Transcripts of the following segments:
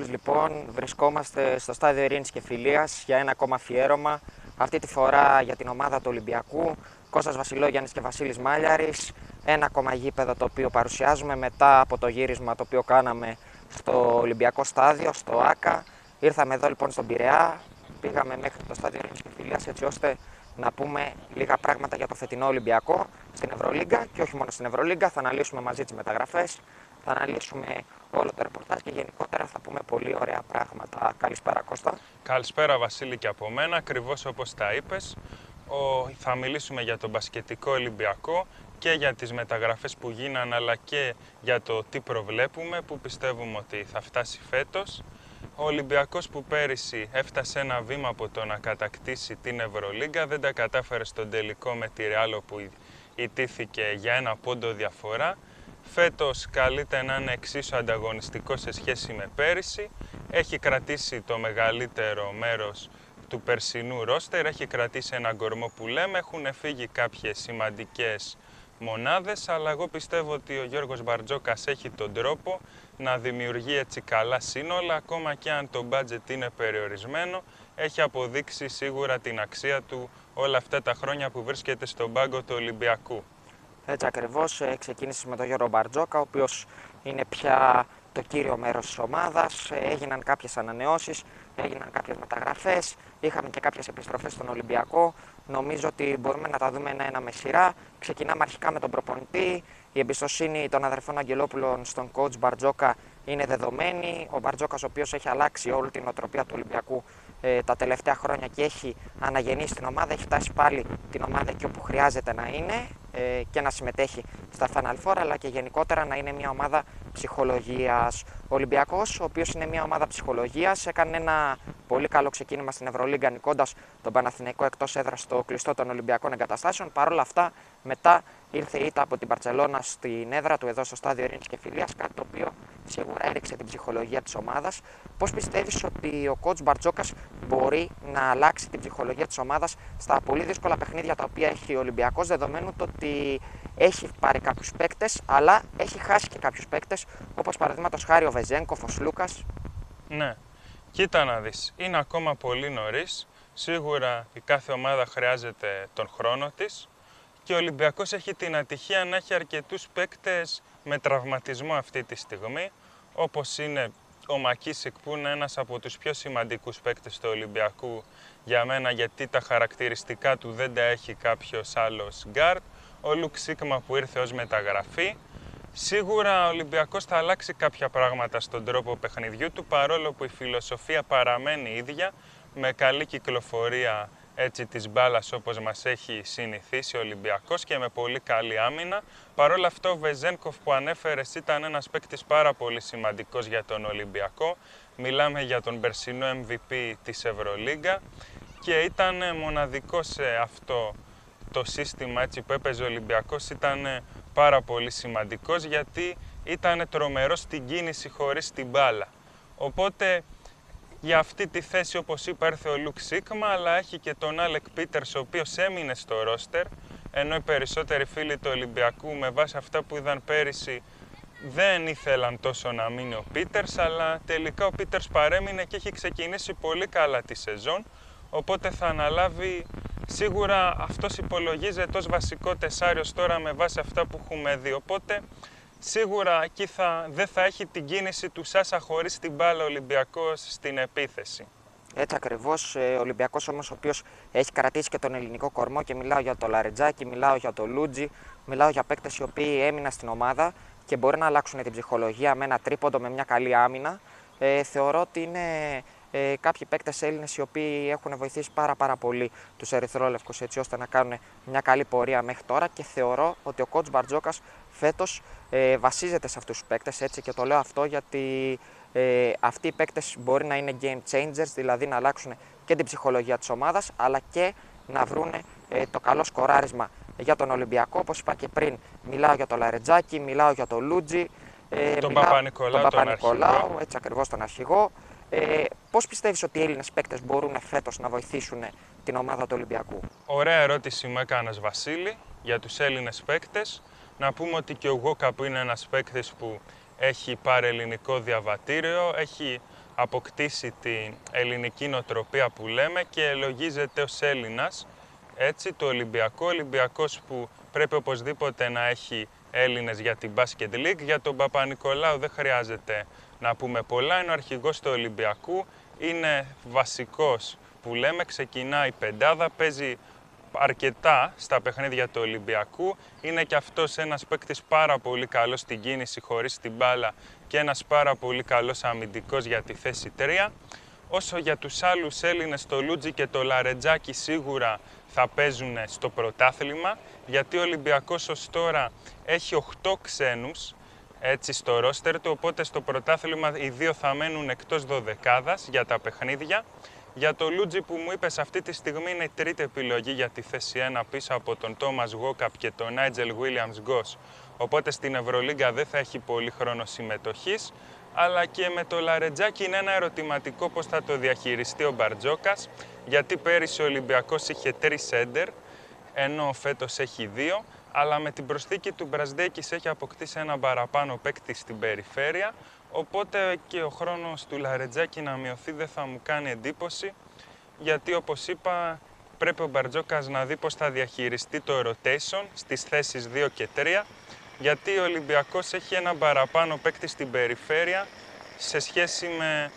όλους λοιπόν. Βρισκόμαστε στο στάδιο Ειρήνης και Φιλίας για ένα ακόμα αφιέρωμα. Αυτή τη φορά για την ομάδα του Ολυμπιακού. Κώστας Βασιλόγιαννης και Βασίλης Μάλιαρης. Ένα ακόμα γήπεδο το οποίο παρουσιάζουμε μετά από το γύρισμα το οποίο κάναμε στο Ολυμπιακό στάδιο, στο ΆΚΑ. Ήρθαμε εδώ λοιπόν στον Πειραιά. Πήγαμε μέχρι το στάδιο Ειρήνης και Φιλίας έτσι ώστε να πούμε λίγα πράγματα για το φετινό Ολυμπιακό στην Ευρωλίγκα και όχι μόνο στην Ευρωλίγκα. Θα αναλύσουμε μαζί τις μεταγραφές, θα αναλύσουμε όλο το ρεπορτάζ και γενικότερα θα πούμε πολύ ωραία πράγματα. Καλησπέρα Κώστα. Καλησπέρα Βασίλη και από μένα, ακριβώς όπως τα είπες. Ο, θα μιλήσουμε για τον μπασκετικό Ολυμπιακό και για τις μεταγραφές που γίνανε αλλά και για το τι προβλέπουμε που πιστεύουμε ότι θα φτάσει φέτος. Ο Ολυμπιακός που πέρυσι έφτασε ένα βήμα από το να κατακτήσει την Ευρωλίγκα δεν τα κατάφερε στον τελικό με τη Ρεάλο που ιτήθηκε για ένα πόντο διαφορά Φέτος καλείται να είναι εξίσου ανταγωνιστικό σε σχέση με πέρυσι. Έχει κρατήσει το μεγαλύτερο μέρος του περσινού ρόστερ, έχει κρατήσει ένα κορμό που λέμε, έχουν φύγει κάποιες σημαντικές μονάδες, αλλά εγώ πιστεύω ότι ο Γιώργος Μπαρτζόκας έχει τον τρόπο να δημιουργεί έτσι καλά σύνολα, ακόμα και αν το budget είναι περιορισμένο, έχει αποδείξει σίγουρα την αξία του όλα αυτά τα χρόνια που βρίσκεται στον πάγκο του Ολυμπιακού. Έτσι ακριβώς ε, ξεκίνησε με τον Γιώργο Μπαρτζόκα, ο οποίος είναι πια το κύριο μέρος της ομάδας. Ε, έγιναν κάποιες ανανεώσεις, έγιναν κάποιες μεταγραφές, είχαμε και κάποιες επιστροφές στον Ολυμπιακό. Νομίζω ότι μπορούμε να τα δούμε ένα-ένα με σειρά. Ξεκινάμε αρχικά με τον προπονητή. Η εμπιστοσύνη των αδερφών Αγγελόπουλων στον coach Μπαρτζόκα είναι δεδομένη. Ο Μπαρτζόκας, ο οποίος έχει αλλάξει όλη την οτροπία του Ολυμπιακού ε, τα τελευταία χρόνια και έχει αναγεννήσει την ομάδα, έχει φτάσει πάλι την ομάδα εκεί όπου χρειάζεται να είναι ε, και να συμμετέχει στα Final Four, αλλά και γενικότερα να είναι μια ομάδα ψυχολογίας. Ο Ολυμπιακός, ο οποίος είναι μια ομάδα ψυχολογίας, έκανε ένα πολύ καλό ξεκίνημα στην Ευρωλίγκα νικώντας τον Παναθηναϊκό εκτός έδρας στο κλειστό των Ολυμπιακών Εγκαταστάσεων. Παρ' όλα αυτά, μετά ήρθε η ήττα από την Παρσελώνα στην έδρα του εδώ στο στάδιο Ειρήνης και Φιλίας, κάτι το οποίο σίγουρα έριξε την ψυχολογία της ομάδας. Πώς πιστεύεις ότι ο coach Μπαρτζόκας μπορεί να αλλάξει την ψυχολογία της ομάδας στα πολύ δύσκολα παιχνίδια τα οποία έχει ο Ολυμπιακός, δεδομένου το ότι έχει πάρει κάποιους παίκτες, αλλά έχει χάσει και κάποιους παίκτες, όπως παραδείγματος χάρη ο Βεζέγκοφ, ο Σλούκας; Ναι, κοίτα να δεις. Είναι ακόμα πολύ νωρίς. Σίγουρα η κάθε ομάδα χρειάζεται τον χρόνο της και ο Ολυμπιακός έχει την ατυχία να έχει αρκετούς παίκτες με τραυματισμό αυτή τη στιγμή, όπως είναι ο Μακίσικ που είναι ένας από τους πιο σημαντικούς παίκτες του Ολυμπιακού για μένα γιατί τα χαρακτηριστικά του δεν τα έχει κάποιος άλλος γκαρντ, ο Λουκ Σίκμα που ήρθε ως μεταγραφή. Σίγουρα ο Ολυμπιακός θα αλλάξει κάποια πράγματα στον τρόπο παιχνιδιού του παρόλο που η φιλοσοφία παραμένει ίδια με καλή κυκλοφορία έτσι της μπάλας όπως μας έχει συνηθίσει ο Ολυμπιακός και με πολύ καλή άμυνα. Παρ' όλα αυτό ο Βεζένκοφ που ανέφερες ήταν ένας παίκτης πάρα πολύ σημαντικός για τον Ολυμπιακό. Μιλάμε για τον περσινό MVP της Ευρωλίγκα και ήταν μοναδικό σε αυτό το σύστημα έτσι, που έπαιζε ο Ολυμπιακός ήταν πάρα πολύ σημαντικός γιατί ήταν τρομερός στην κίνηση χωρίς την μπάλα. Οπότε για αυτή τη θέση, όπως είπα, έρθε ο Λουκ Σίγμα, αλλά έχει και τον Άλεκ Πίτερς, ο οποίος έμεινε στο ρόστερ, ενώ οι περισσότεροι φίλοι του Ολυμπιακού, με βάση αυτά που είδαν πέρυσι, δεν ήθελαν τόσο να μείνει ο Πίτερς, αλλά τελικά ο Πίτερς παρέμεινε και έχει ξεκινήσει πολύ καλά τη σεζόν, οπότε θα αναλάβει σίγουρα αυτός υπολογίζεται ως βασικό τεσάριος τώρα με βάση αυτά που έχουμε δει, οπότε σίγουρα εκεί θα, δεν θα έχει την κίνηση του Σάσα χωρίς την μπάλα Ολυμπιακός στην επίθεση. Έτσι ακριβώς. Ε, ο Ολυμπιακός όμως, ο οποίος έχει κρατήσει και τον ελληνικό κορμό και μιλάω για το Λαρετζάκι, μιλάω για το Λούτζι, μιλάω για παίκτες οι οποίοι έμειναν στην ομάδα και μπορεί να αλλάξουν την ψυχολογία με ένα τρίποντο, με μια καλή άμυνα. Ε, θεωρώ ότι είναι ε, κάποιοι παίκτες Έλληνες οι οποίοι έχουν βοηθήσει πάρα, πάρα πολύ τους Ερυθρόλευκους έτσι ώστε να κάνουν μια καλή πορεία μέχρι τώρα και θεωρώ ότι ο coach Μπαρτζόκας φέτος ε, βασίζεται σε αυτούς τους παίκτες έτσι και το λέω αυτό γιατί ε, αυτοί οι παίκτες μπορεί να είναι game changers, δηλαδή να αλλάξουν και την ψυχολογία της ομάδας αλλά και να βρουν ε, το καλό σκοράρισμα για τον Ολυμπιακό. Όπως είπα και πριν, μιλάω για το Λαρετζάκι, μιλάω για το Λούτζι. Ε, τον Παπα-Νικολάου, τον, Παπα έτσι ακριβώς τον αρχηγό. Ε, Πώς πιστεύεις ότι οι Έλληνες παίκτες μπορούν φέτος να βοηθήσουν την ομάδα του Ολυμπιακού; Ωραία ερώτηση μου έκανε Βασίλη για τους Έλληνες παίκτες. Να πούμε ότι και ο Γόκα που είναι ένας παίκτης που έχει πάρει ελληνικό διαβατήριο, έχει αποκτήσει την ελληνική νοοτροπία που λέμε και λογίζεται ως Έλληνας. Έτσι, το Ολυμπιακό, Ολυμπιακός που πρέπει οπωσδήποτε να έχει Έλληνες για την Basket League. Για τον Παπα-Νικολάου δεν χρειάζεται να πούμε πολλά, είναι ο αρχηγός του Ολυμπιακού, είναι βασικός που λέμε, ξεκινάει πεντάδα, παίζει αρκετά στα παιχνίδια του Ολυμπιακού. Είναι και αυτός ένας παίκτης πάρα πολύ καλός στην κίνηση χωρίς την μπάλα και ένας πάρα πολύ καλός αμυντικός για τη θέση 3. Όσο για τους άλλους Έλληνες, το Λούτζι και το Λαρετζάκι σίγουρα θα παίζουν στο πρωτάθλημα, γιατί ο Ολυμπιακός ως τώρα έχει 8 ξένους έτσι στο ρόστερ του, οπότε στο πρωτάθλημα οι δύο θα μένουν εκτός δωδεκάδας για τα παιχνίδια. Για το Λούτζι που μου είπες αυτή τη στιγμή είναι η τρίτη επιλογή για τη θέση 1 πίσω από τον Τόμας Γόκαπ και τον Νάιτζελ Williams Γκος. Οπότε στην Ευρωλίγκα δεν θα έχει πολύ χρόνο συμμετοχής. Αλλά και με το Λαρετζάκι είναι ένα ερωτηματικό πώς θα το διαχειριστεί ο Μπαρτζόκας. Γιατί πέρυσι ο Ολυμπιακός είχε τρεις σέντερ, ενώ φέτος έχει δύο. Αλλά με την προσθήκη του Μπρασδέκης έχει αποκτήσει ένα παραπάνω παίκτη στην περιφέρεια. Οπότε και ο χρόνος του Λαρετζάκη να μειωθεί δεν θα μου κάνει εντύπωση, γιατί όπως είπα πρέπει ο Μπαρτζόκας να δει πώς θα διαχειριστεί το rotation στις θέσεις 2 και 3, γιατί ο Ολυμπιακός έχει ένα παραπάνω παίκτη στην περιφέρεια σε σχέση με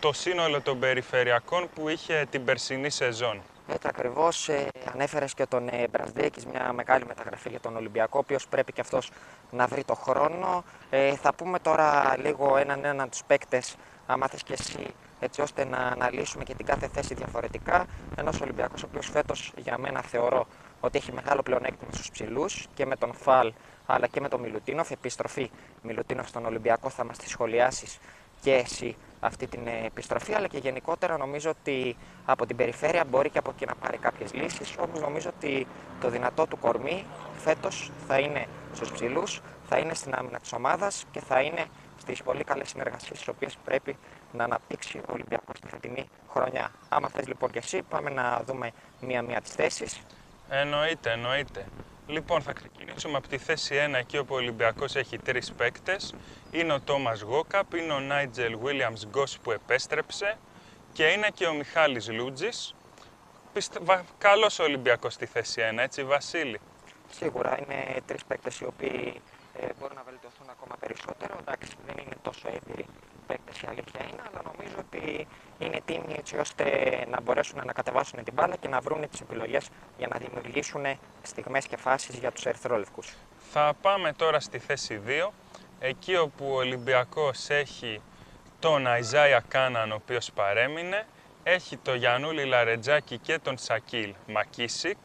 το σύνολο των περιφερειακών που είχε την περσινή σεζόν. Έτσι ακριβώς ε, ανέφερες και τον ε, Μπρασδέκη, μια μεγάλη μεταγραφή για τον Ολυμπιακό, ο οποίος πρέπει και αυτός να βρει το χρόνο. Ε, θα πούμε τώρα λίγο έναν έναν τους παίκτες, άμα θες και εσύ, έτσι ώστε να αναλύσουμε και την κάθε θέση διαφορετικά. Ένας Ολυμπιακός, ο οποίος φέτος για μένα θεωρώ ότι έχει μεγάλο πλεονέκτημα στους ψηλούς και με τον Φαλ αλλά και με τον Μιλουτίνοφ. Επιστροφή Μιλουτίνοφ στον Ολυμπιακό θα μας τη σχολιάσεις και εσύ αυτή την επιστροφή, αλλά και γενικότερα νομίζω ότι από την περιφέρεια μπορεί και από εκεί να πάρει κάποιες λύσεις, όμως νομίζω ότι το δυνατό του κορμί φέτος θα είναι στους ψηλούς, θα είναι στην άμυνα της ομάδας και θα είναι στις πολύ καλές συνεργασίες τις οποίες πρέπει να αναπτύξει ο Ολυμπιακός στη φετινή χρονιά. Άμα θες λοιπόν και εσύ, πάμε να δούμε μία-μία τις θέσεις. Εννοείται, εννοείται. Λοιπόν, θα ξεκινήσουμε από τη θέση 1, εκεί όπου ο Ολυμπιακός έχει τρεις παίκτες. Είναι ο Τόμας Γόκαπ, είναι ο Νάιτζελ Βίλιαμς Γκος που επέστρεψε και είναι και ο Μιχάλης Λούτζης. Πιστε... Καλός ο Ολυμπιακός στη θέση 1, έτσι Βασίλη; Σίγουρα είναι τρεις παίκτες οι οποίοι ε, μπορούν να βελτιωθούν ακόμα περισσότερο. Εντάξει, δεν είναι τόσο έμπειροι παίκτες η αλήθεια είναι, αλλά νομίζω ότι είναι τίμοι έτσι ώστε να μπορέσουν να κατεβάσουν την μπάλα και να βρουν τις επιλογές για να δημιουργήσουν στιγμές και φάσεις για τους Ερυθρόλευκους. Θα πάμε τώρα στη θέση 2, εκεί όπου ο Ολυμπιακός έχει τον Αϊζάια Κάναν, ο οποίος παρέμεινε, έχει το Γιανούλη Λαρετζάκη και τον Σακίλ Μακίσικ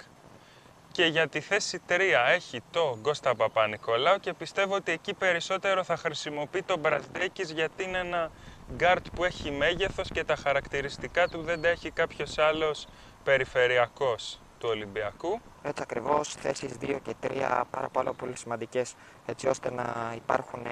και για τη θέση 3 έχει το Γκώστα Παπα-Νικολάου και πιστεύω ότι εκεί περισσότερο θα χρησιμοποιεί τον Μπρασδέκης γιατί είναι ένα γκαρντ που έχει μέγεθος και τα χαρακτηριστικά του δεν τα έχει κάποιος άλλος περιφερειακός του Ολυμπιακού. Έτσι ακριβώς, θέσεις 2 και 3 πάρα πάρα πολύ σημαντικές έτσι ώστε να, υπάρχουν,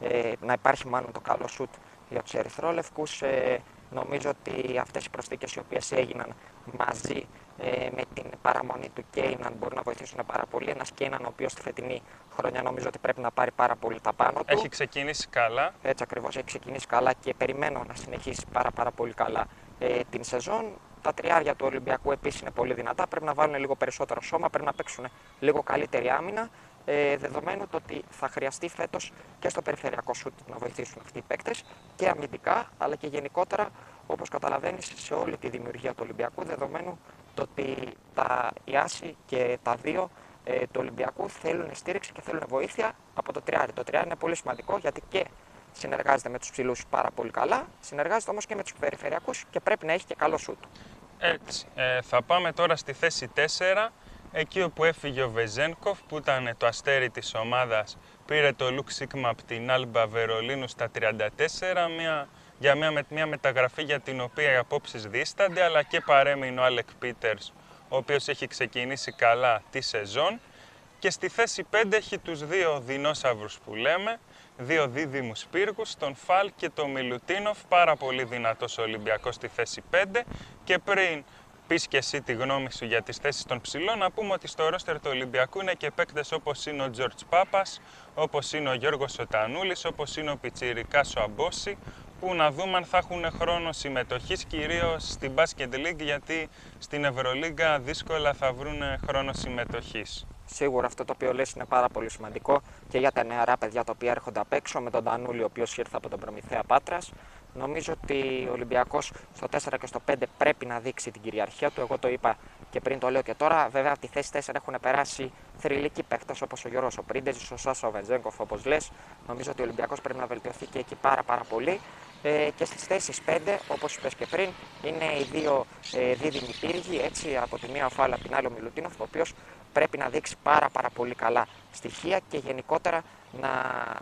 ε, να υπάρχει μάλλον το καλό σουτ για τους ερυθρόλευκους. Ε, νομίζω ότι αυτές οι προσθήκες οι οποίες έγιναν μαζί ε, με την παραμονή του Κέιναν μπορούν να βοηθήσουν πάρα πολύ. Ένας Κέιναν ο οποίος στη φετινή χρονιά νομίζω ότι πρέπει να πάρει πάρα πολύ τα πάνω του. Έχει ξεκινήσει καλά. Έτσι ακριβώς έχει ξεκινήσει καλά και περιμένω να συνεχίσει πάρα, πάρα πολύ καλά ε, την σεζόν. Τα τριάρια του Ολυμπιακού επίσης είναι πολύ δυνατά. Πρέπει να βάλουν λίγο περισσότερο σώμα, πρέπει να παίξουν λίγο καλύτερη άμυνα. Ε, δεδομένου το ότι θα χρειαστεί φέτος και στο περιφερειακό σουτ να βοηθήσουν αυτοί οι παίκτες και αμυντικά αλλά και γενικότερα όπως καταλαβαίνεις σε όλη τη δημιουργία του Ολυμπιακού. Δεδομένου το ότι τα, η Άση και τα δύο ε, του Ολυμπιακού θέλουν στήριξη και θέλουν βοήθεια από το τριάρι. Το τριάρι είναι πολύ σημαντικό γιατί και συνεργάζεται με τους ψηλούς πάρα πολύ καλά, συνεργάζεται όμως και με τους περιφερειακούς και πρέπει να έχει και καλό σουτ. Έτσι. Ε, θα πάμε τώρα στη θέση 4, εκεί όπου έφυγε ο Βεζένκοφ που ήταν το αστέρι της ομάδας, πήρε το Λουκ Σίκμα από την Άλμπα Βερολίνου στα 34, μια, για μια, μια μεταγραφή για την οποία οι απόψεις δίστανται, αλλά και παρέμεινε ο Άλεκ Πίτερς, ο οποίος έχει ξεκινήσει καλά τη σεζόν. Και στη θέση 5 έχει τους δύο δεινόσαυρους που λέμε, δύο δίδυμους πύργους, τον Φαλ και τον Μιλουτίνοφ, πάρα πολύ δυνατός Ολυμπιακός στη θέση 5 και πριν πεις και εσύ τη γνώμη σου για τις θέσεις των ψηλών, να πούμε ότι στο ρόστερ του Ολυμπιακού είναι και παίκτες όπως είναι ο Τζορτς Πάπας, όπως είναι ο Γιώργος Σοτανούλης, όπως είναι ο Πιτσιρικάς ο Αμπόση, που να δούμε αν θα έχουν χρόνο συμμετοχής, κυρίως στην Basket League, γιατί στην Ευρωλίγκα δύσκολα θα βρουν χρόνο συμμετοχής. Σίγουρα αυτό το οποίο λες είναι πάρα πολύ σημαντικό και για τα νεαρά παιδιά τα οποία έρχονται απ' έξω με τον Τανούλη ο οποίος ήρθε από τον Προμηθέα Πάτρας. Νομίζω ότι ο Ολυμπιακός στο 4 και στο 5 πρέπει να δείξει την κυριαρχία του. Εγώ το είπα και πριν το λέω και τώρα. Βέβαια, από τη θέση 4 έχουν περάσει θρηλυκοί παίχτε όπως ο Γιώργος ο Πρίντεζη, ο Σάσα ο Βεντζέγκοφ, όπως λες. Νομίζω ότι ο Ολυμπιακός πρέπει να βελτιωθεί και εκεί πάρα, πάρα πολύ. Ε, και στις θέσεις 5, όπως είπες και πριν, είναι οι δύο ε, δίδυμοι πύργοι. Έτσι, από τη μία ο Φάλα, από την άλλη ο Μιλουτίνοφ, ο οποίος πρέπει να δείξει πάρα, πάρα πολύ καλά στοιχεία και γενικότερα να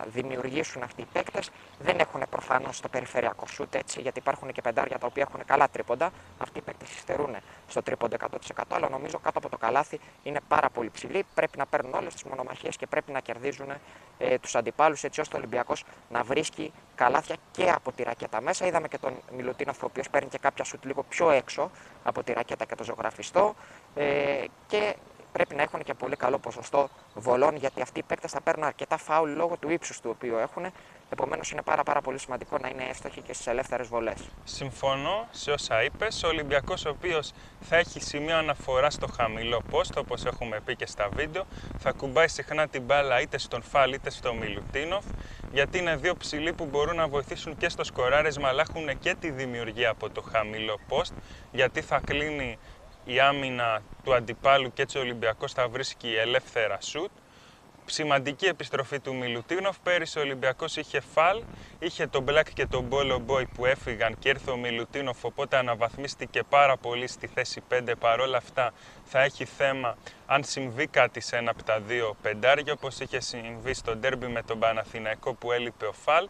δημιουργήσουν αυτοί οι παίκτες. Δεν έχουν προφανώς το περιφερειακό σουτ έτσι, γιατί υπάρχουν και πεντάρια τα οποία έχουν καλά τρίποντα. Αυτοί οι παίκτες υστερούν στο τρίποντα 100%. Αλλά νομίζω κάτω από το καλάθι είναι πάρα πολύ ψηλοί. Πρέπει να παίρνουν όλες τις μονομαχίες και πρέπει να κερδίζουν ε, τους αντιπάλους έτσι ώστε ο Ολυμπιακός να βρίσκει καλάθια και από τη ρακέτα μέσα. Είδαμε και τον Μιλουτίνοφ ο οποίος παίρνει και κάποια σουτ λίγο πιο έξω από τη ρακέτα και το ζωγραφιστό. Ε, και πρέπει να έχουν και πολύ καλό ποσοστό βολών γιατί αυτοί οι παίκτες θα παίρνουν αρκετά φάουλ λόγω του ύψους του οποίου έχουν. Επομένως είναι πάρα, πάρα πολύ σημαντικό να είναι εύστοχοι και στις ελεύθερες βολές. Συμφωνώ σε όσα είπες. Ο Ολυμπιακός, ο οποίος θα έχει σημείο αναφορά στο χαμηλό πόστο, όπως έχουμε πει και στα βίντεο, θα κουμπάει συχνά την μπάλα είτε στον Φαλ είτε στο Μιλουτίνοφ, γιατί είναι δύο ψηλοί που μπορούν να βοηθήσουν και στο σκοράρισμα, αλλά έχουν και τη δημιουργία από το χαμηλό post, γιατί θα κλείνει η άμυνα του αντιπάλου και έτσι ο Ολυμπιακός θα βρίσκει ελεύθερα σουτ. Σημαντική επιστροφή του Μιλουτίνοφ. Πέρυσι ο Ολυμπιακός είχε φαλ, είχε τον Μπλακ και τον Μπόλο Μπόι που έφυγαν και ήρθε ο Μιλουτίνοφ, οπότε αναβαθμίστηκε πάρα πολύ στη θέση 5. Παρόλα αυτά θα έχει θέμα αν συμβεί κάτι σε ένα από τα δύο πεντάρια, όπως είχε συμβεί στο ντέρμπι με τον Παναθηναϊκό που έλειπε ο φαλ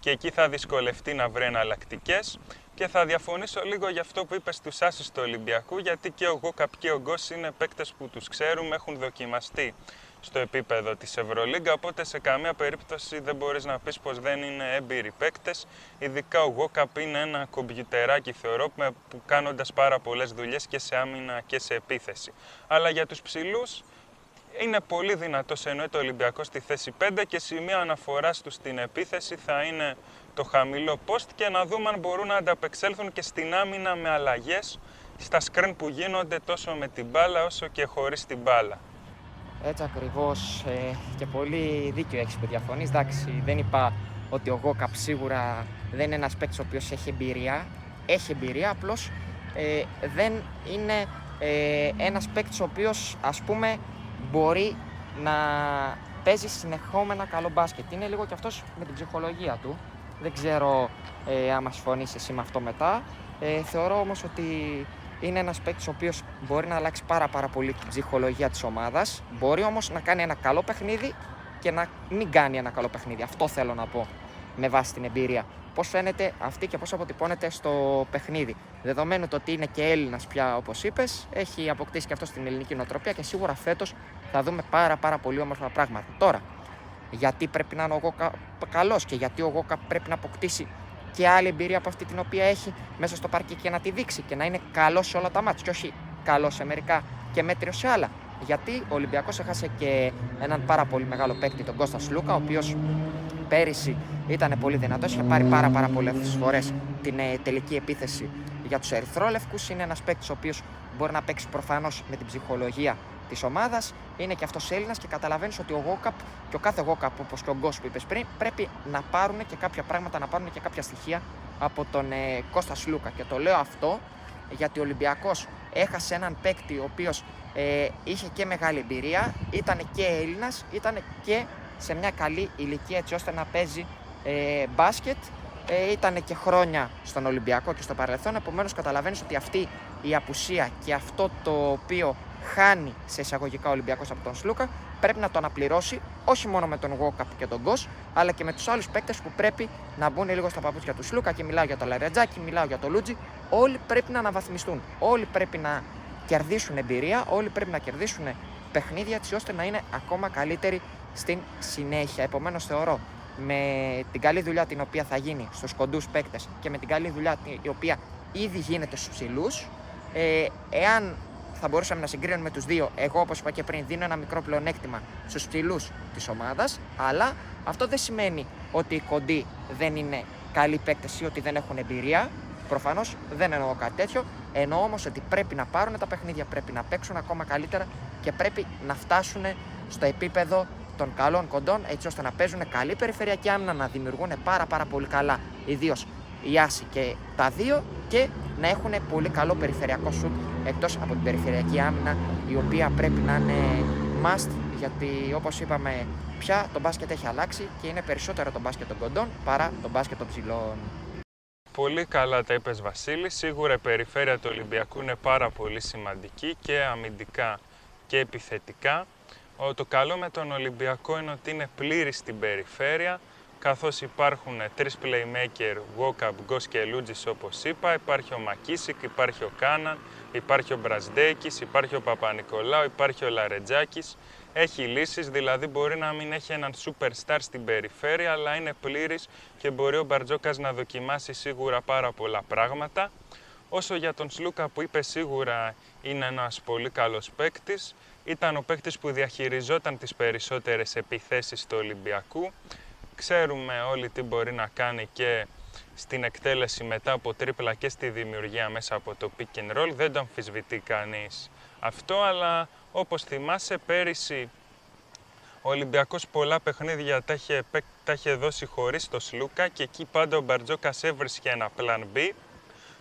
και εκεί θα δυσκολευτεί να βρει εναλλακτικές. Και θα διαφωνήσω λίγο για αυτό που είπες στου άσου του Ολυμπιακού, γιατί και ο Γκόκαπ και ο Γκος είναι παίκτες που τους ξέρουμε, έχουν δοκιμαστεί στο επίπεδο της Ευρωλίγκα, οπότε σε καμία περίπτωση δεν μπορείς να πεις πως δεν είναι έμπειροι παίκτες. Ειδικά ο Γόκαπ είναι ένα κομπιουτεράκι θεωρώ που κάνοντας πάρα πολλές δουλειές και σε άμυνα και σε επίθεση. Αλλά για τους ψηλούς είναι πολύ δυνατός εννοείται ο Ολυμπιακός στη θέση 5 και σημείο αναφοράς του στην επίθεση θα είναι το χαμηλό post και να δούμε αν μπορούν να ανταπεξέλθουν και στην άμυνα με αλλαγές στα σκριν που γίνονται τόσο με την μπάλα όσο και χωρίς την μπάλα. Έτσι ακριβώς ε, και πολύ δίκιο έχεις που διαφωνείς. Εντάξει, δεν είπα ότι ο Γόκαπ σίγουρα δεν είναι ένας παίκτης ο οποίος έχει εμπειρία. Έχει εμπειρία, απλώς ε, δεν είναι ε, ένας παίκτης ο οποίος ας πούμε μπορεί να παίζει συνεχόμενα καλό μπάσκετ. Είναι λίγο και αυτός με την ψυχολογία του. Δεν ξέρω ε, άμα συμφωνείς εσύ με αυτό μετά. Ε, θεωρώ όμως ότι είναι ένας παίκτης ο οποίος μπορεί να αλλάξει πάρα πάρα πολύ την ψυχολογία της ομάδας. Μπορεί όμως να κάνει ένα καλό παιχνίδι και να μην κάνει ένα καλό παιχνίδι. Αυτό θέλω να πω με βάση την εμπειρία. Πώς φαίνεται αυτή και πώς αποτυπώνεται στο παιχνίδι. Δεδομένου το ότι είναι και Έλληνας πια, όπως είπες, έχει αποκτήσει και αυτό στην ελληνική νοοτροπία και σίγουρα φέτος θα δούμε πάρα, πάρα πολύ όμορφα πράγματα. Τώρα, γιατί πρέπει να είναι ο Γόκα καλός και γιατί ο Γόκα πρέπει να αποκτήσει και άλλη εμπειρία από αυτή την οποία έχει μέσα στο πάρκι και να τη δείξει και να είναι καλός σε όλα τα μάτια. Και όχι καλός σε μερικά και μέτριο σε άλλα. Γιατί ο Ολυμπιακός έχασε και έναν πάρα πολύ μεγάλο παίκτη, τον Κώστας Σλούκα, ο οποίος πέρυσι ήταν πολύ δυνατός. Είχε πάρει πάρα, πάρα πολλές φορές την ε, τελική επίθεση για τους Ερυθρόλευκους. Είναι ένας παίκτης ο οποίος μπορεί να παίξει προφανώς με την ψυχολογία της ομάδας. Είναι και αυτός Έλληνας και καταλαβαίνεις ότι ο Γόκαπ και ο κάθε Γόκαπ, όπως και ο Γκος που είπες πριν, πρέπει να πάρουν και κάποια πράγματα, να πάρουν και κάποια στοιχεία από τον ε, Κώστας Σλούκα. Και το λέω αυτό γιατί ο Ολυμπιακός έχασε έναν παίκτη ο οποίος ε, είχε και μεγάλη εμπειρία, ήταν και Έλληνας, ήταν και σε μια καλή ηλικία έτσι ώστε να παίζει ε, μπάσκετ. Ε, ήταν και χρόνια στον Ολυμπιακό και στο παρελθόν. Επομένως, καταλαβαίνεις ότι αυτή η απουσία και αυτό το οποίο χάνει σε εισαγωγικά ο Ολυμπιακός από τον Σλούκα πρέπει να το αναπληρώσει όχι μόνο με τον Γόκαπ και τον Γκος, αλλά και με τους άλλους παίκτες που πρέπει να μπουν λίγο στα παπούτσια του Σλούκα. Και μιλάω για το Λαρετζάκι, μιλάω για το Λούτζι. Όλοι πρέπει να αναβαθμιστούν. Όλοι πρέπει να κερδίσουν εμπειρία, όλοι πρέπει να κερδίσουν παιχνίδια έτσι ώστε να είναι ακόμα καλύτεροι στην συνέχεια. Επομένως, θεωρώ με την καλή δουλειά την οποία θα γίνει στους κοντούς παίκτες και με την καλή δουλειά η οποία ήδη γίνεται στους ψηλούς, ε, εάν θα μπορούσαμε να συγκρίνουμε τους δύο, εγώ όπως είπα και πριν, δίνω ένα μικρό πλεονέκτημα στους ψηλού της ομάδας, αλλά αυτό δεν σημαίνει ότι οι κοντοί δεν είναι καλοί παίκτες ή ότι δεν έχουν εμπειρία. Προφανώς δεν εννοώ κάτι τέτοιο. Εννοώ όμως ότι πρέπει να πάρουν τα παιχνίδια, πρέπει να παίξουν ακόμα καλύτερα και πρέπει να φτάσουν στο επίπεδο των καλών κοντών έτσι ώστε να παίζουν καλή περιφερειακή άμυνα, να δημιουργούν πάρα πάρα πολύ καλά ιδίως η Άση και τα δύο και να έχουν πολύ καλό περιφερειακό σουτ εκτός από την περιφερειακή άμυνα η οποία πρέπει να είναι must γιατί όπως είπαμε πια το μπάσκετ έχει αλλάξει και είναι περισσότερο το μπάσκετ των κοντών παρά το μπάσκετ των ψηλών. Πολύ καλά τα είπες Βασίλη. Σίγουρα η περιφέρεια του Ολυμπιακού είναι πάρα πολύ σημαντική και αμυντικά και επιθετικά. Το καλό με τον Ολυμπιακό είναι ότι είναι πλήρης στην περιφέρεια, καθώς υπάρχουν τρεις playmaker, Wokap, Γκος και Λούτζης όπως είπα, υπάρχει ο Μακίσικ, υπάρχει ο Κάναν, υπάρχει ο Μπρασδέκης, υπάρχει ο Παπα-Νικολάου, υπάρχει ο Λαρετζάκης. Έχει λύσεις, δηλαδή μπορεί να μην έχει έναν superstar στην περιφέρεια, αλλά είναι πλήρης και μπορεί ο Μπαρτζόκας να δοκιμάσει σίγουρα πάρα πολλά πράγματα. Όσο για τον Σλούκα που είπε σίγουρα είναι ένας πολύ καλός παίκτης. Ήταν ο παίκτης που διαχειριζόταν τις περισσότερες επιθέσεις του Ολυμπιακού. Ξέρουμε όλοι τι μπορεί να κάνει και στην εκτέλεση μετά από τρίπλα και στη δημιουργία μέσα από το pick and roll. Δεν το αμφισβητεί κανείς αυτό, αλλά όπως θυμάσαι πέρυσι ο Ολυμπιακός πολλά παιχνίδια τα είχε, τα είχε δώσει χωρίς το Σλούκα και εκεί πάντα ο Μπαρτζόκας έβρισκε ένα plan B.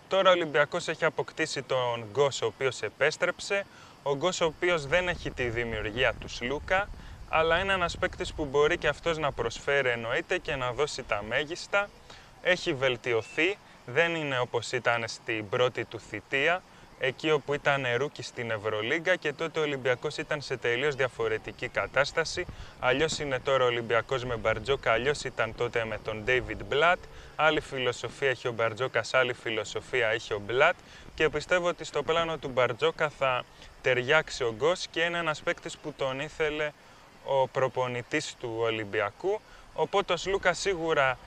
Τώρα ο Ολυμπιακός έχει αποκτήσει τον Γκος ο οποίος επέστρεψε, ο Γκος ο οποίος δεν έχει τη δημιουργία του Σλούκα, αλλά είναι ένας παίκτη που μπορεί και αυτός να προσφέρει εννοείται και να δώσει τα μέγιστα. Έχει βελτιωθεί, δεν είναι όπως ήταν στην πρώτη του θητεία, εκεί όπου ήταν ρούκι στην Ευρωλίγκα και τότε ο Ολυμπιακός ήταν σε τελείως διαφορετική κατάσταση. Αλλιώς είναι τώρα ο Ολυμπιακός με Μπαρτζόκα, αλλιώς ήταν τότε με τον David Blatt. Άλλη φιλοσοφία έχει ο Μπαρτζόκας, άλλη φιλοσοφία έχει ο Blatt και πιστεύω ότι στο πλάνο του Μπαρτζόκα θα ταιριάξει ο Γκος και είναι ένας παίκτης που τον ήθελε ο προπονητής του Ολυμπιακού. Οπότε ο Σλούκα σίγουρα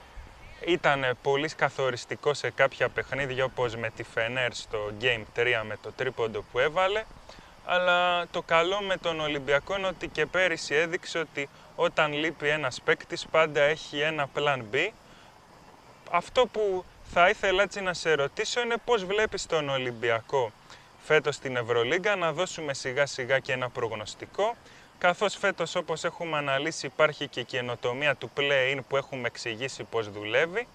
ήταν πολύ καθοριστικός σε κάποια παιχνίδια όπως με τη Φενέρ στο Game 3 με το τρίποντο που έβαλε αλλά το καλό με τον Ολυμπιακό είναι ότι και πέρυσι έδειξε ότι όταν λείπει ένας παίκτης πάντα έχει ένα plan B. Αυτό που θα ήθελα έτσι να σε ρωτήσω είναι πώς βλέπεις τον Ολυμπιακό φέτος στην Ευρωλίγκα, να δώσουμε σιγά σιγά και ένα προγνωστικό καθώς φέτος όπως έχουμε αναλύσει υπάρχει και η καινοτομία του play-in που έχουμε εξηγήσει πώς δουλεύει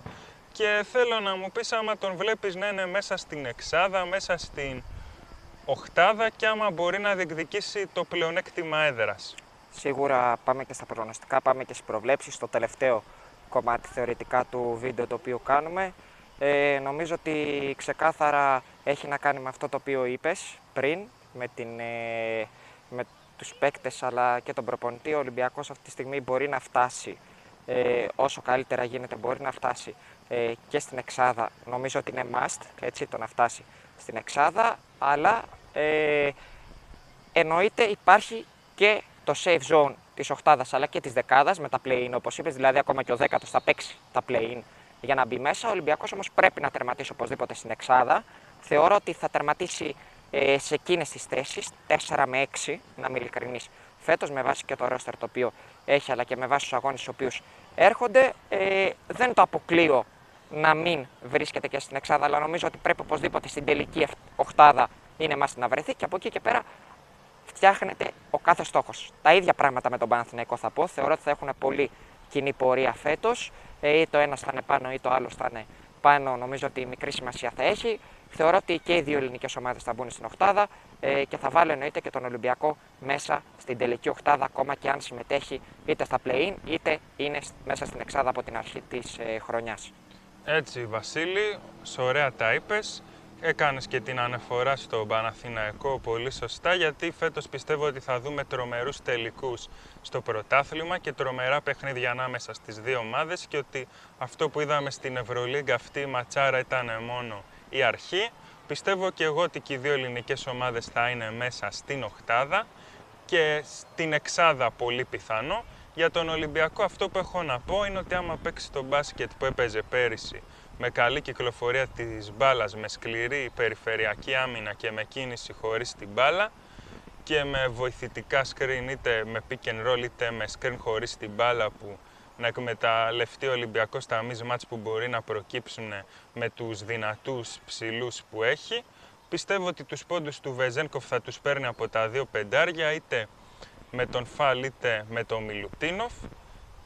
και θέλω να μου πεις άμα τον βλέπεις να είναι μέσα στην εξάδα, μέσα στην οχτάδα και άμα μπορεί να διεκδικήσει το πλεονέκτημα έδρας. Σίγουρα πάμε και στα προγνωστικά, πάμε και στις προβλέψεις, στο τελευταίο κομμάτι θεωρητικά του βίντεο το οποίο κάνουμε. Ε, νομίζω ότι ξεκάθαρα έχει να κάνει με αυτό το οποίο είπες πριν, με, την, ε, με τους παίκτες αλλά και τον προπονητή. Ο Ολυμπιακός αυτή τη στιγμή μπορεί να φτάσει ε, όσο καλύτερα γίνεται μπορεί να φτάσει ε, και στην Εξάδα. Νομίζω ότι είναι must έτσι, το να φτάσει στην Εξάδα, αλλά ε, εννοείται υπάρχει και το safe zone της οχτάδα αλλά και της δεκάδας με τα play-in όπως είπες, δηλαδή ακόμα και ο δέκατος θα παίξει τα play-in για να μπει μέσα. Ο Ολυμπιακός όμως πρέπει να τερματίσει οπωσδήποτε στην Εξάδα. Θεωρώ ότι θα τερματίσει ε, σε εκείνες τις θέσεις, 4 με 6, να είμαι ειλικρινή, φέτος με βάση και το ρόστερ το οποίο έχει, αλλά και με βάση τους αγώνες του οποίους έρχονται. Ε, δεν το αποκλείω να μην βρίσκεται και στην Εξάδα, αλλά νομίζω ότι πρέπει οπωσδήποτε στην τελική οχτάδα είναι μας να βρεθεί και από εκεί και πέρα φτιάχνεται ο κάθε στόχος. Τα ίδια πράγματα με τον Παναθηναϊκό θα πω. Θεωρώ ότι θα έχουν πολύ κοινή πορεία φέτος. Ε, ή το ένας θα είναι πάνω ή το άλλο θα είναι πάνω νομίζω ότι μικρή σημασία θα έχει. Θεωρώ ότι και οι δύο ελληνικές ομάδες θα μπουν στην Οχτάδα ε, και θα βάλω εννοείται και τον Ολυμπιακό μέσα στην τελική Οχτάδα, ακόμα και αν συμμετέχει είτε στα play-in είτε είναι μέσα στην Εξάδα από την αρχή της ε, χρονιάς. Έτσι, Βασίλη, σ' ωραία τα είπες. Έκανες και την αναφορά στο Παναθηναϊκό πολύ σωστά, γιατί φέτος πιστεύω ότι θα δούμε τρομερούς τελικούς στο πρωτάθλημα και τρομερά παιχνίδια ανάμεσα στις δύο ομάδες και ότι αυτό που είδαμε στην Ευρωλίγκα αυτή η ματσάρα ήταν μόνο η αρχή. Πιστεύω και εγώ ότι και οι δύο ελληνικές ομάδες θα είναι μέσα στην οκτάδα και στην εξάδα πολύ πιθανό. Για τον Ολυμπιακό αυτό που έχω να πω είναι ότι άμα παίξει το μπάσκετ που έπαιζε πέρυσι με καλή κυκλοφορία της μπάλας, με σκληρή περιφερειακή άμυνα και με κίνηση χωρίς την μπάλα και με βοηθητικά screen είτε με pick and roll είτε με screen χωρίς την μπάλα που να εκμεταλλευτεί ο Ολυμπιακός τα μάτς που μπορεί να προκύψουν με τους δυνατούς ψηλούς που έχει. Πιστεύω ότι τους πόντους του Βεζένκοφ θα τους παίρνει από τα δύο πεντάρια είτε με τον Φαλ είτε με τον Μιλουτίνοφ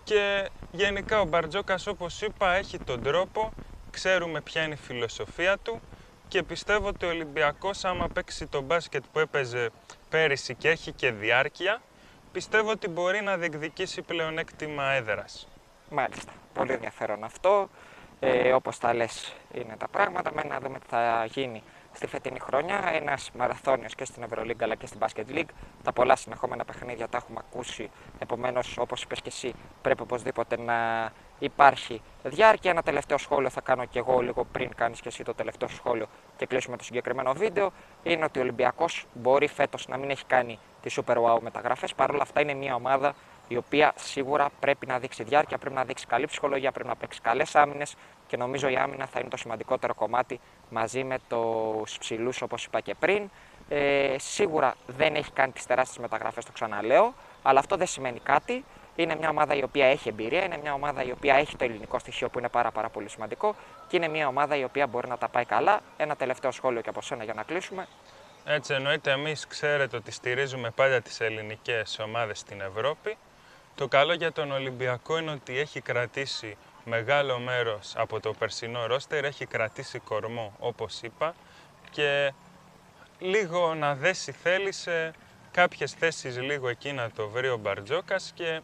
και γενικά ο Μπαρτζόκας όπως είπα έχει τον τρόπο, ξέρουμε ποια είναι η φιλοσοφία του και πιστεύω ότι ο Ολυμπιακός άμα παίξει το μπάσκετ που έπαιζε πέρυσι και έχει και διάρκεια πιστεύω ότι μπορεί να διεκδικήσει πλεονέκτημα έδρας. Μάλιστα. Πολύ ενδιαφέρον αυτό. Ε, όπως τα λες είναι τα πράγματα. Με να δούμε τι θα γίνει στη φετινή χρονιά. Ένας μαραθώνιος και στην Ευρωλίγκα αλλά και στην Basket League. Τα πολλά συνεχόμενα παιχνίδια τα έχουμε ακούσει. Επομένως, όπως είπες και εσύ, πρέπει οπωσδήποτε να υπάρχει διάρκεια. Ένα τελευταίο σχόλιο θα κάνω και εγώ λίγο πριν κάνεις και εσύ το τελευταίο σχόλιο και κλείσουμε το συγκεκριμένο βίντεο. Είναι ότι ο Ολυμπιακός μπορεί φέτος να μην έχει κάνει τι super wow μεταγραφές. Παρ' όλα αυτά είναι μια ομάδα η οποία σίγουρα πρέπει να δείξει διάρκεια, πρέπει να δείξει καλή ψυχολογία, πρέπει να παίξει καλές άμυνες και νομίζω η άμυνα θα είναι το σημαντικότερο κομμάτι μαζί με τους ψηλούς όπως είπα και πριν. Ε, σίγουρα δεν έχει κάνει τις τεράστιες μεταγραφές, το ξαναλέω, αλλά αυτό δεν σημαίνει κάτι. Είναι μια ομάδα η οποία έχει εμπειρία, είναι μια ομάδα η οποία έχει το ελληνικό στοιχείο που είναι πάρα, πάρα πολύ σημαντικό και είναι μια ομάδα η οποία μπορεί να τα πάει καλά. Ένα τελευταίο σχόλιο και από σένα για να κλείσουμε. Έτσι εννοείται εμείς ξέρετε ότι στηρίζουμε πάντα τις ελληνικές ομάδες στην Ευρώπη. Το καλό για τον Ολυμπιακό είναι ότι έχει κρατήσει μεγάλο μέρος από το περσινό ρόστερ, έχει κρατήσει κορμό όπως είπα και λίγο να δέσει θέλησε κάποιες θέσεις λίγο εκεί να το βρει ο Μπαρτζόκας και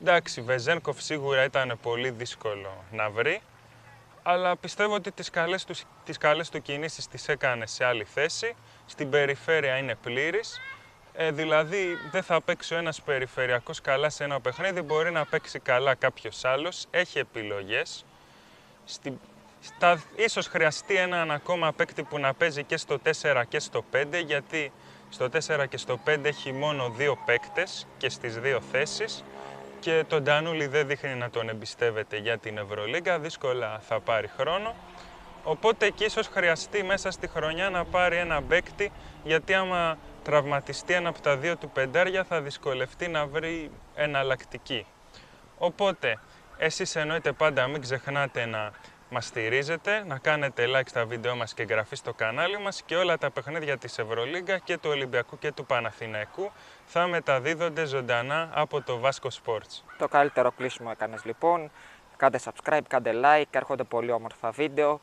εντάξει Βεζένκοφ σίγουρα ήταν πολύ δύσκολο να βρει αλλά πιστεύω ότι τις καλές του, τις καλές του κινήσεις τις έκανε σε άλλη θέση. Στην περιφέρεια είναι πλήρης ε, δηλαδή δεν θα παίξει ο ένας περιφερειακός καλά σε ένα παιχνίδι, μπορεί να παίξει καλά κάποιος άλλος, έχει επιλογές. Στη, στα, ίσως χρειαστεί έναν ακόμα παίκτη που να παίζει και στο 4 και στο 5, γιατί στο 4 και στο 5 έχει μόνο δύο παίκτες και στις δύο θέσεις και τον Ντανούλη δεν δείχνει να τον εμπιστεύεται για την Ευρωλίγκα, δύσκολα θα πάρει χρόνο. Οπότε εκεί ίσως χρειαστεί μέσα στη χρονιά να πάρει ένα παίκτη, γιατί άμα τραυματιστεί ένα από τα δύο του πεντάρια θα δυσκολευτεί να βρει εναλλακτική. Οπότε, εσείς εννοείται πάντα μην ξεχνάτε να μας στηρίζετε, να κάνετε like στα βίντεο μας και εγγραφή στο κανάλι μας και όλα τα παιχνίδια της Ευρωλίγκα και του Ολυμπιακού και του Παναθηναϊκού θα μεταδίδονται ζωντανά από το Vasco Sports. Το καλύτερο κλείσιμο έκανες λοιπόν. Κάντε subscribe, κάντε like, έρχονται πολύ όμορφα βίντεο, ε,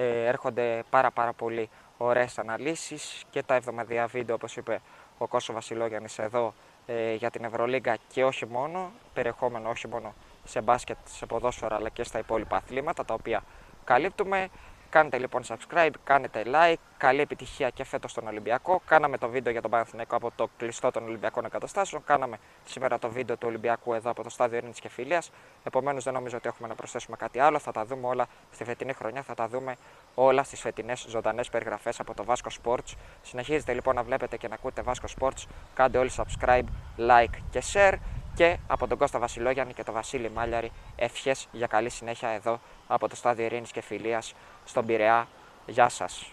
έρχονται πάρα πάρα πολύ ωραίες αναλύσεις και τα εβδομαδιαία βίντεο όπως είπε ο Κώσος Βασιλόγιαννης εδώ ε, για την Ευρωλίγκα και όχι μόνο, περιεχόμενο όχι μόνο σε μπάσκετ, σε ποδόσφαιρα αλλά και στα υπόλοιπα αθλήματα τα οποία καλύπτουμε. Κάντε λοιπόν subscribe, κάνετε like, καλή επιτυχία και φέτος στον Ολυμπιακό. Κάναμε το βίντεο για τον Παναθηναϊκό από το κλειστό των Ολυμπιακών εγκαταστάσεων. Κάναμε σήμερα το βίντεο του Ολυμπιακού εδώ από το στάδιο Ειρήνης και Φιλίας. Επομένως δεν νομίζω ότι έχουμε να προσθέσουμε κάτι άλλο. Θα τα δούμε όλα στη φετινή χρονιά, θα τα δούμε όλα στις φετινές ζωντανές περιγραφές από το Vasco Sports. Συνεχίζετε λοιπόν να βλέπετε και να ακούτε Vasco Sports. Κάντε όλοι subscribe, like και share και από τον Κώστα Βασιλόγιαννη και τον Βασίλη Μάλιαρη ευχές για καλή συνέχεια εδώ από το στάδιο Ειρήνης και Φιλίας στον Πειραιά. Γεια σας.